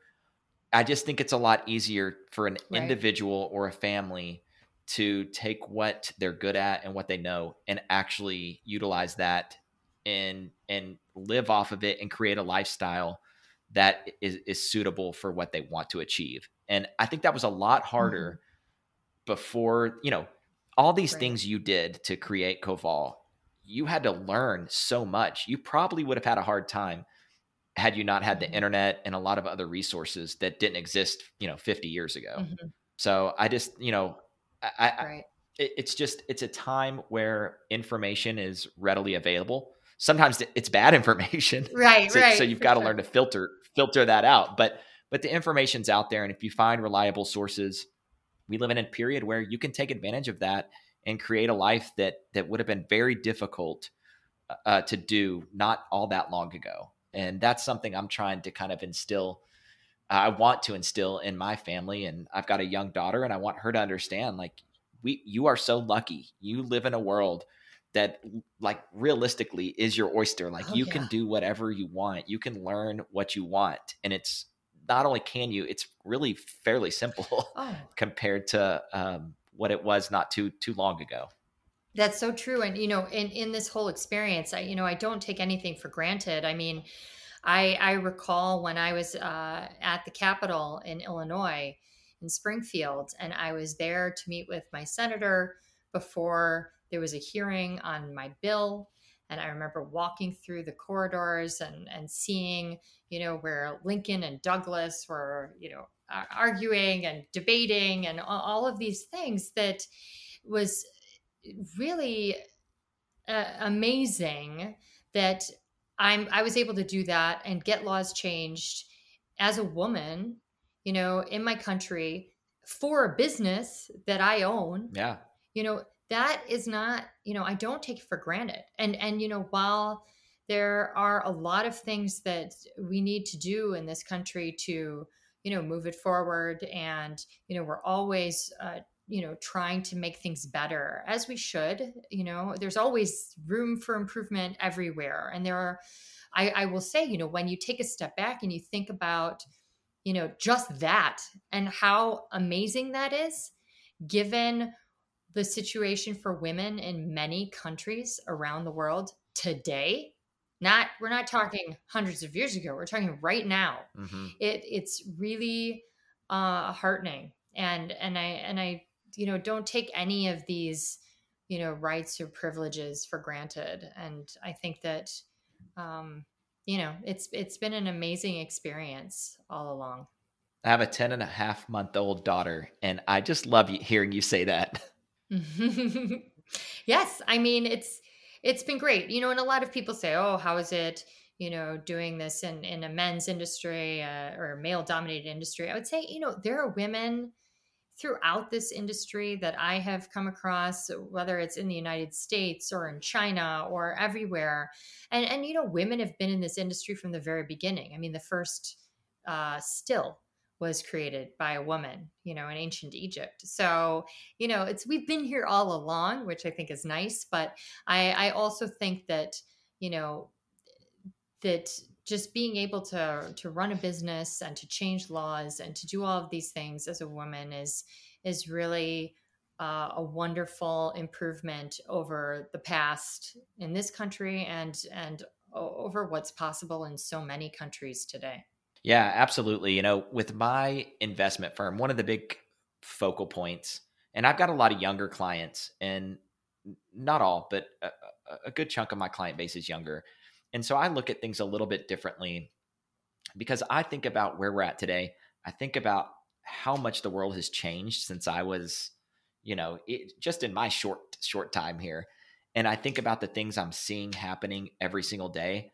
I just think it's a lot easier for an right. individual or a family to take what they're good at and what they know and actually utilize that and and live off of it and create a lifestyle that is, is suitable for what they want to achieve. And I think that was a lot harder mm-hmm before, you know, all these right. things you did to create Koval, you had to learn so much. You probably would have had a hard time had you not had the mm-hmm. internet and a lot of other resources that didn't exist, you know, 50 years ago. Mm-hmm. So I just, you know, I, right. it, it's just, it's a time where information is readily available. Sometimes it's bad information. Right. so, right. So you've got to sure. learn to filter, filter that out. But, but the information's out there. And if you find reliable sources, we live in a period where you can take advantage of that and create a life that that would have been very difficult uh, uh, to do not all that long ago. And that's something i'm trying to kind of instill i want to instill in my family. And i've got a young daughter and i want her to understand like we you are so lucky. You live in a world that like realistically is your oyster. Like oh, you yeah. can do whatever you want. You can learn what you want. And it's not only can you, it's really fairly simple oh. compared to um, what it was not too too long ago. That's so true, and you know, in in this whole experience, I you know, I don't take anything for granted. I mean, I I recall when I was uh, at the Capitol in Illinois, in Springfield, and I was there to meet with my senator before there was a hearing on my bill and I remember walking through the corridors and, and seeing, you know, where Lincoln and Douglas were, you know, arguing and debating and all of these things that was really uh, amazing that I'm I was able to do that and get laws changed as a woman, you know, in my country for a business that I own. Yeah. You know, that is not you know i don't take it for granted. And and you know while there are a lot of things that we need to do in this country to you know move it forward and you know we're always uh, you know trying to make things better as we should you know there's always room for improvement everywhere. And there are I, I will say you know when you take a step back and you think about you know just that and how amazing that is given the situation for women in many countries around the world today not we're not talking hundreds of years ago we're talking right now. Mm-hmm. it it's really uh heartening. And and i and i you know don't take any of these you know rights or privileges for granted. And i think that um you know it's it's been an amazing experience all along. I have a 10 and a half month old daughter and i just love hearing you say that yes i mean it's it's been great. You know, and a lot of people say, "Oh, how is it?" You know, doing this in in a men's industry uh, or male dominated industry. I would say, you know, there are women throughout this industry that I have come across, whether it's in the United States or in China or everywhere. And, and you know, women have been in this industry from the very beginning. I mean, the first uh, still was created by a woman, you know, in ancient Egypt. So, you know, it's we've been here all along, which I think is nice. But I, I also think that, you know, that just being able to to run a business and to change laws and to do all of these things as a woman is is really uh, a wonderful improvement over the past in this country and and over what's possible in so many countries today. Yeah, absolutely. You know, with my investment firm, one of the big focal points, and I've got a lot of younger clients, and not all, but a, a good chunk of my client base is younger. And so I look at things a little bit differently because I think about where we're at today. I think about how much the world has changed since I was, you know, it, just in my short short time here. And I think about the things I'm seeing happening every single day.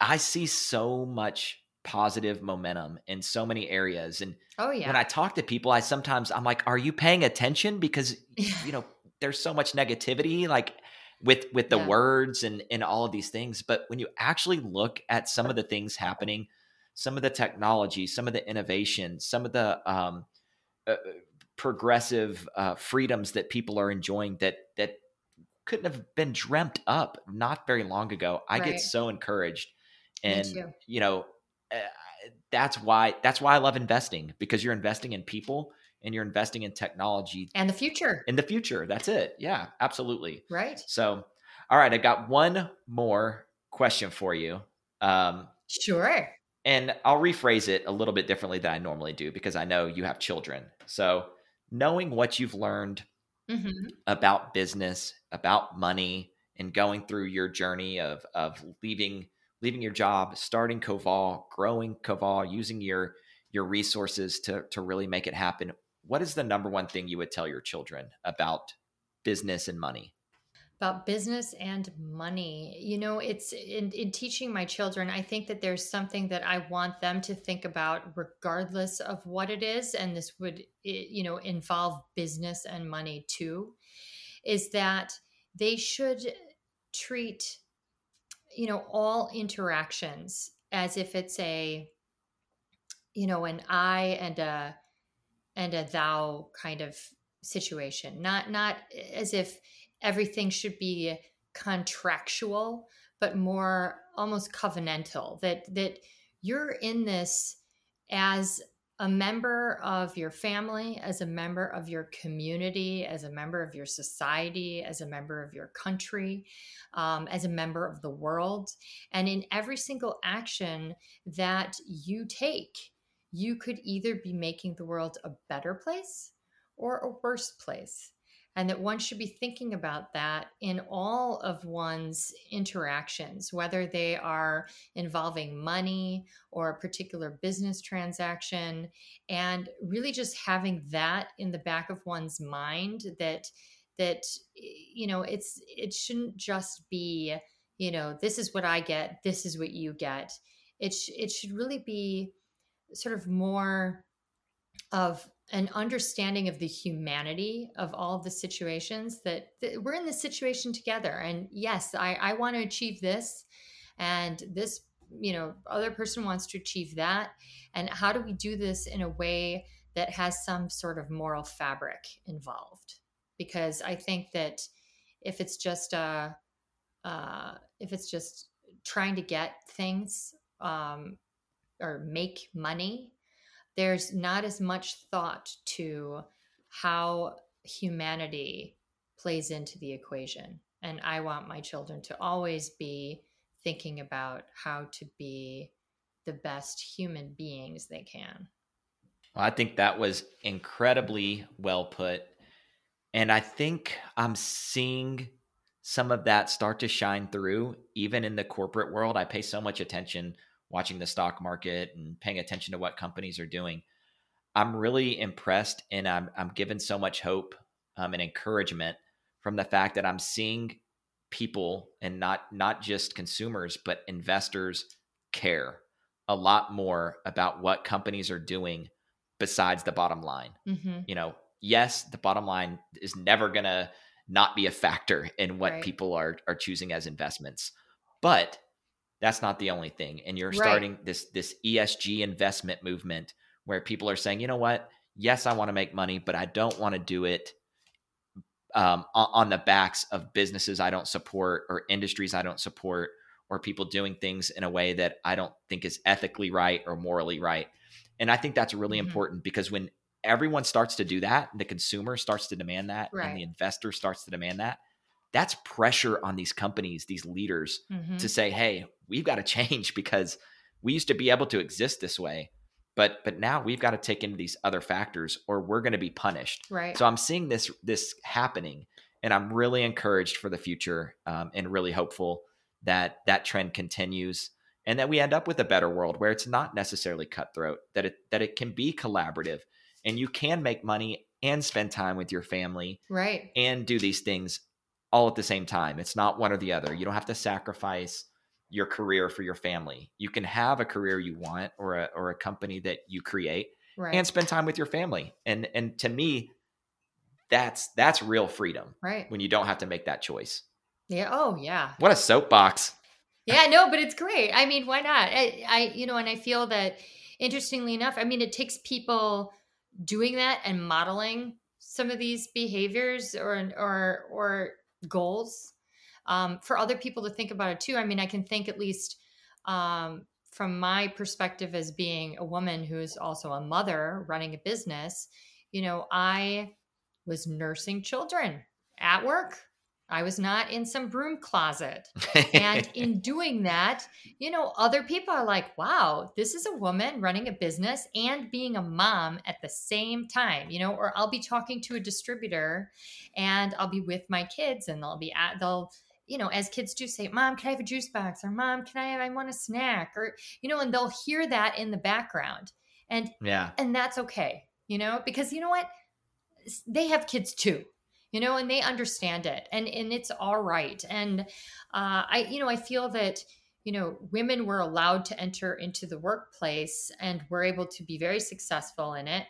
I see so much positive momentum in so many areas. And oh yeah, when I talk to people, I sometimes I'm like, "Are you paying attention?" Because you know, there's so much negativity, like with with the yeah. words and and all of these things. But when you actually look at some of the things happening, some of the technology, some of the innovation, some of the um, uh, uh progressive uh, freedoms that people are enjoying that that couldn't have been dreamt up not very long ago. I right. get so encouraged, and you know that's why that's why I love investing because you're investing in people and you're investing in technology and the future. In the future, that's it. Yeah, absolutely. Right. So, all right, I got one more question for you. Um, sure. And I'll rephrase it a little bit differently than I normally do because I know you have children. So, knowing what you've learned mm-hmm. about business, about money, and going through your journey of of leaving leaving your job, starting Koval, growing Koval, using your your resources to to really make it happen. What is the number one thing you would tell your children about business and money? About business and money. You know, it's in, in teaching my children, I think that there's something that I want them to think about regardless of what it is. And this would, you know, involve business and money too, is that they should treat you know all interactions as if it's a you know an i and a and a thou kind of situation. Not not as if everything should be contractual but more almost covenantal that that you're in this as a member of your family, as a member of your community, as a member of your society, as a member of your country, um, as a member of the world. And in every single action that you take, you could either be making the world a better place or a worse place and that one should be thinking about that in all of one's interactions, whether they are involving money or a particular business transaction, and really just having that in the back of one's mind that that you know it's it shouldn't just be you know this is what i get this is what you get. It sh- it should really be sort of more of an understanding of the humanity of all of the situations that, that we're in this situation together. And yes i, I want to achieve this and this you know other person wants to achieve that. And how do we do this in a way that has some sort of moral fabric involved? Because i think that if it's just a uh, if it's just trying to get things um, or make money there's not as much thought to how humanity plays into the equation and i want my children to always be thinking about how to be the best human beings they can. I think that was incredibly well put. And I think I'm seeing some of that start to shine through even in the corporate world. I pay so much attention watching the stock market and paying attention to what companies are doing. I'm really impressed and I'm, I'm given so much hope um, and encouragement from the fact that I'm seeing people and not not just consumers but investors care a lot more about what companies are doing besides the bottom line mm-hmm. you know yes the bottom line is never going to not be a factor in what right. people are are choosing as investments but that's not the only thing and you're right. starting this this ESG investment movement where people are saying you know what yes I want to make money but I don't want to do it um, on the backs of businesses I don't support or industries I don't support or people doing things in a way that I don't think is ethically right or morally right. And I think that's really mm-hmm. important because when everyone starts to do that, the consumer starts to demand that, right. and the investor starts to demand that, that's pressure on these companies, these leaders mm-hmm. to say, hey, we've got to change because we used to be able to exist this way but but now we've got to take into these other factors or we're going to be punished. Right. So i'm seeing this this happening and i'm really encouraged for the future um, and really hopeful that that trend continues and that we end up with a better world where it's not necessarily cutthroat that it that it can be collaborative and you can make money and spend time with your family right. and do these things all at the same time. It's not one or the other. You don't have to sacrifice your career for your family. You can have a career you want or a or a company that you create right. and spend time with your family. And and to me that's that's real freedom. Right. When you don't have to make that choice. Yeah. Oh, yeah. What a soapbox. Yeah, no, but it's great. I mean, why not? I, I you know, and I feel that interestingly enough, I mean, it takes people doing that and modeling some of these behaviors or or or goals um, for other people to think about it too. I mean, I can think at least um, from my perspective as being a woman who is also a mother running a business, you know, I was nursing children at work. I was not in some broom closet. and in doing that, you know, other people are like, wow, this is a woman running a business and being a mom at the same time, you know, or I'll be talking to a distributor and I'll be with my kids and they'll be at, they'll, you know, as kids do say, Mom, can I have a juice box? Or Mom, can I have, I want a snack? Or, you know, and they'll hear that in the background. And, yeah. And that's okay, you know, because you know what? They have kids too, you know, and they understand it and, and it's all right. And, uh, I, you know, I feel that, you know, women were allowed to enter into the workplace and were able to be very successful in it.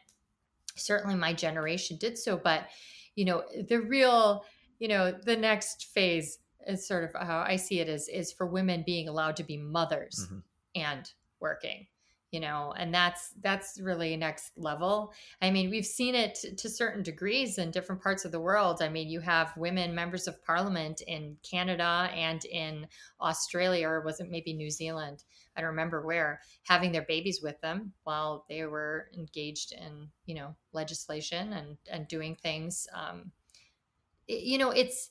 Certainly my generation did so, but, you know, the real, you know, the next phase is sort of how I see it is is for women being allowed to be mothers mm-hmm. and working you know and that's that's really next level. I mean we've seen it to certain degrees in different parts of the world. I mean you have women members of parliament in canada and in australia or was it maybe new zealand? I don't remember where having their babies with them while they were engaged in you know legislation and and doing things um, you know it's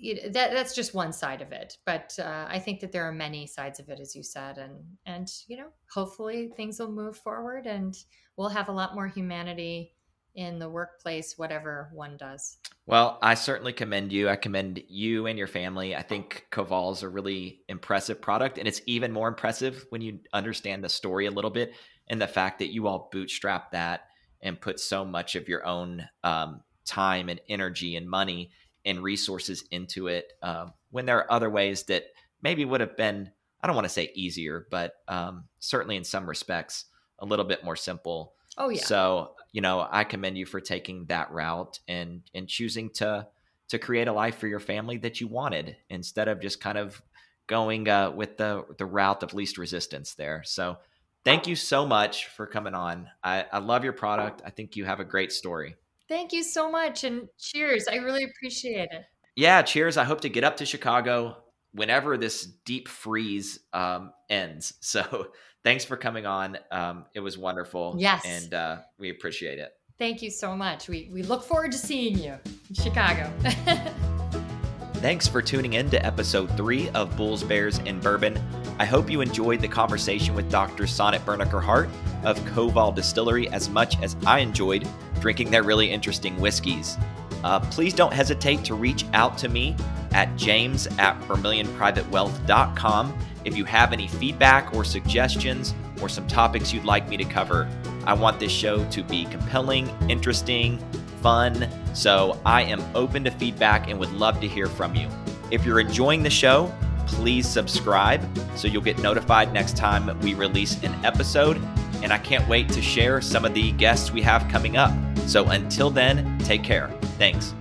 you know, that that's just one side of it but uh, i think that there are many sides of it as you said and and you know hopefully things will move forward and we'll have a lot more humanity in the workplace whatever one does. Well i certainly commend you. I commend you and your family. I think koval is a really impressive product and it's even more impressive when you understand the story a little bit and the fact that you all bootstrap that and put so much of your own um, time and energy and money and resources into it um, when there are other ways that maybe would have been i don't want to say easier but um, certainly in some respects a little bit more simple oh yeah so you know i commend you for taking that route and and choosing to to create a life for your family that you wanted instead of just kind of going uh, with the the route of least resistance there. So thank you so much for coming on. I, I love your product. I think you have a great story. Thank you so much and cheers. I really appreciate it. Yeah, cheers. I hope to get up to Chicago whenever this deep freeze um, ends. So thanks for coming on. Um, it was wonderful. Yes. And uh, we appreciate it. Thank you so much. We, we look forward to seeing you in Chicago. Thanks for tuning in to episode three of Bulls, Bears, and Bourbon. I hope you enjoyed the conversation with Dr. Sonat Birnecker Hart of Koval Distillery as much as I enjoyed drinking their really interesting whiskeys. Uh, please don't hesitate to reach out to me at james at vermilionprivatewealth.com if you have any feedback or suggestions or some topics you'd like me to cover. I want this show to be compelling, interesting, fun, so I am open to feedback and would love to hear from you. If you're enjoying the show, please subscribe so you'll get notified next time we release an episode. And I can't wait to share some of the guests we have coming up. So until then, take care. Thanks.